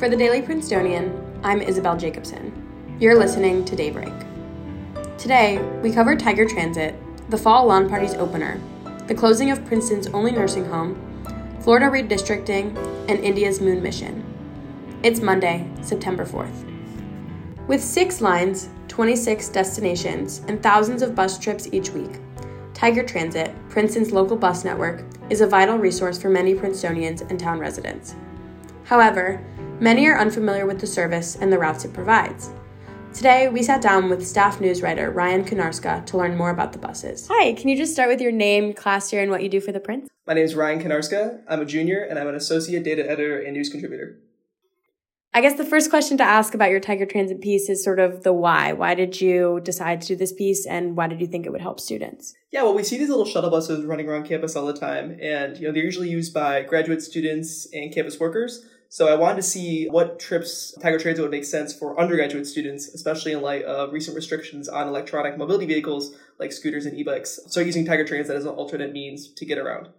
For the Daily Princetonian, I'm Isabel Jacobson. You're listening to Daybreak. Today, we cover Tiger Transit, the fall Lawnparties opener, the closing of Princeton's only nursing home, Florida redistricting, and India's moon mission. It's Monday, September 4th. With six lines, 26 destinations, and thousands of bus trips each week, Tiger Transit, Princeton's local bus network, is a vital resource for many Princetonians and town residents. However, many are unfamiliar with the service and the routes it provides. Today, we sat down with staff news writer Ryan Konarska to learn more about the buses. Hi, can you just start with your name, class year, and what you do for the Prince? My name is Ryan Konarska. I'm a junior and I'm an associate data editor and news contributor. I guess the first question to ask about your Tiger Transit piece is sort of the why. Why did you decide to do this piece and why did you think it would help students? Yeah, well, we see these little shuttle buses running around campus all the time, and you know they're usually used by graduate students and campus workers. So I wanted to see what trips Tiger Transit would make sense for undergraduate students, especially in light of recent restrictions on electronic mobility vehicles like scooters and e-bikes. So using Tiger Transit as an alternate means to get around.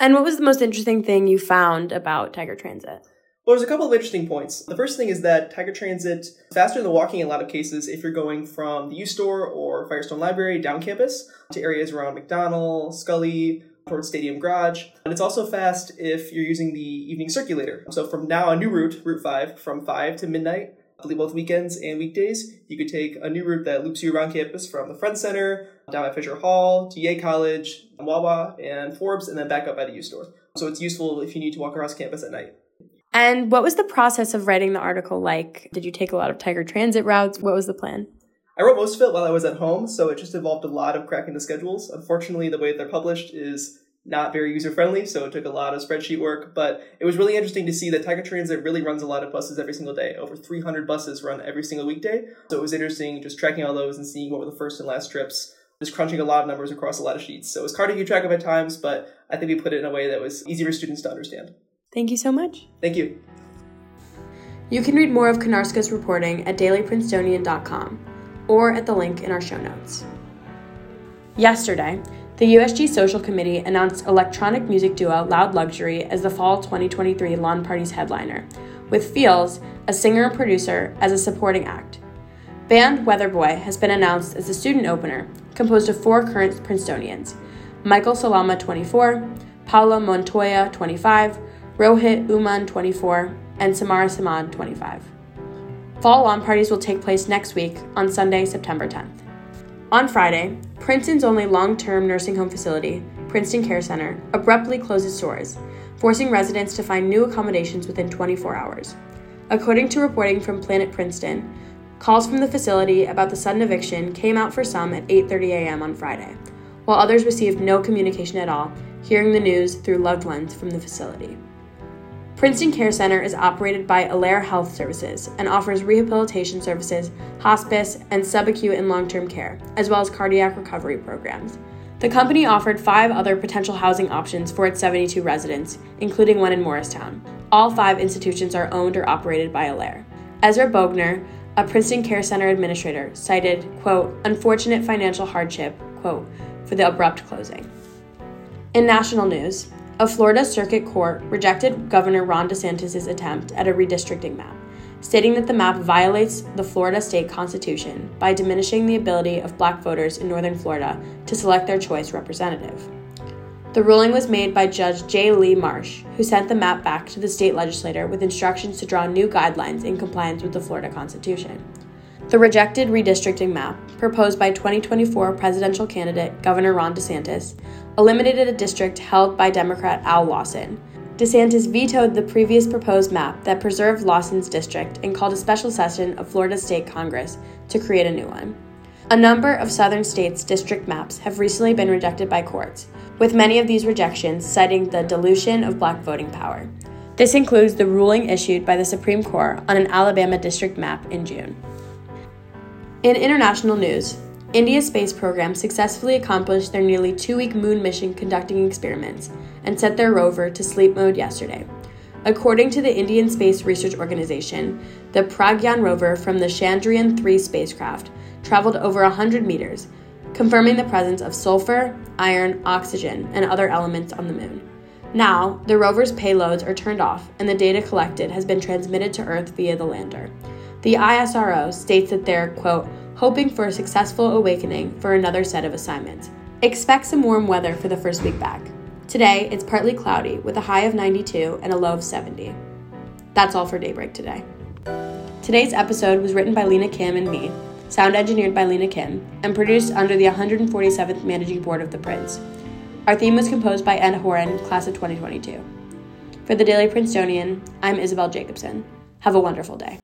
And what was the most interesting thing you found about Tiger Transit? Well, there's a couple of interesting points. The first thing is that Tiger Transit is faster than walking in a lot of cases if you're going from the U Store or Firestone Library down campus to areas around McDonnell, Scully, towards Stadium Garage. And it's also fast if you're using the evening circulator. So from now, a new route, Route 5, from 5 to midnight, I believe both weekends and weekdays, you could take a new route that loops you around campus from the Friends Center, down at Fisher Hall, to Yeh College, Wawa, and Forbes, and then back up by the U Store. So it's useful if you need to walk across campus at night. And what was the process of writing the article like? Did you take a lot of Tiger Transit routes? What was the plan? I wrote most of it while I was at home, so it just involved a lot of cracking the schedules. Unfortunately, the way they're published is not very user friendly, so it took a lot of spreadsheet work. But it was really interesting to see that Tiger Transit really runs a lot of buses every single day. Over 300 buses run every single weekday. So it was interesting just tracking all those and seeing what were the first and last trips, just crunching a lot of numbers across a lot of sheets. So it was hard to keep track of at times, but I think we put it in a way that was easy for students to understand. Thank you so much. Thank you. You can read more of Konarska's reporting at dailyprincetonian.com or at the link in our show notes. Yesterday, the USG Social Committee announced electronic music duo Loud Luxury as the fall 2023 Lawnparties headliner, with Feels, a singer and producer, as a supporting act. Band Weatherboy has been announced as the student opener, composed of four current Princetonians Michael Salama, 24, Paula Montoya, 25, Rohit Uman, 24, and Samara Samad 25. Fall lawn parties will take place next week on Sunday, September 10th. On Friday, Princeton's only long term nursing home facility, Princeton Care Center, abruptly closes doors, forcing residents to find new accommodations within 24 hours. According to reporting from Planet Princeton, calls from the facility about the sudden eviction came out for some at 8:30 a.m. on Friday, while others received no communication at all, hearing the news through loved ones from the facility. Princeton Care Center is operated by Alair Health Services and offers rehabilitation services, hospice, and subacute and long term care, as well as cardiac recovery programs. The company offered five other potential housing options for its 72 residents, including one in Morristown. All five institutions are owned or operated by Alair. Ezra Bogner, a Princeton Care Center administrator, cited, quote, unfortunate financial hardship, quote, for the abrupt closing. In national news, a Florida Circuit Court rejected Governor Ron DeSantis' attempt at a redistricting map, stating that the map violates the Florida state constitution by diminishing the ability of black voters in northern Florida to select their choice representative. The ruling was made by Judge J. Lee Marsh, who sent the map back to the state legislature with instructions to draw new guidelines in compliance with the Florida Constitution. The rejected redistricting map, proposed by 2024 presidential candidate Governor Ron DeSantis, eliminated a district held by Democrat Al Lawson. DeSantis vetoed the previous proposed map that preserved Lawson's district and called a special session of Florida State Congress to create a new one. A number of southern states' district maps have recently been rejected by courts, with many of these rejections citing the dilution of black voting power. This includes the ruling issued by the Supreme Court on an Alabama district map in June. In international news, India's space program successfully accomplished their nearly two week moon mission conducting experiments and set their rover to sleep mode yesterday. According to the Indian Space Research Organization, the Pragyan rover from the Chandrayaan 3 spacecraft traveled over 100 meters, confirming the presence of sulfur, iron, oxygen, and other elements on the moon. Now, the rover's payloads are turned off and the data collected has been transmitted to Earth via the lander. The ISRO states that they're, quote, hoping for a successful awakening for another set of assignments. Expect some warm weather for the first week back. Today, it's partly cloudy with a high of 92 and a low of 70. That's all for Daybreak today. Today's episode was written by Lena Kim and me, sound engineered by Lena Kim, and produced under the 147th Managing Board of the Prince. Our theme was composed by Ed Horan, class of 2022. For the Daily Princetonian, I'm Isabel Jacobson. Have a wonderful day.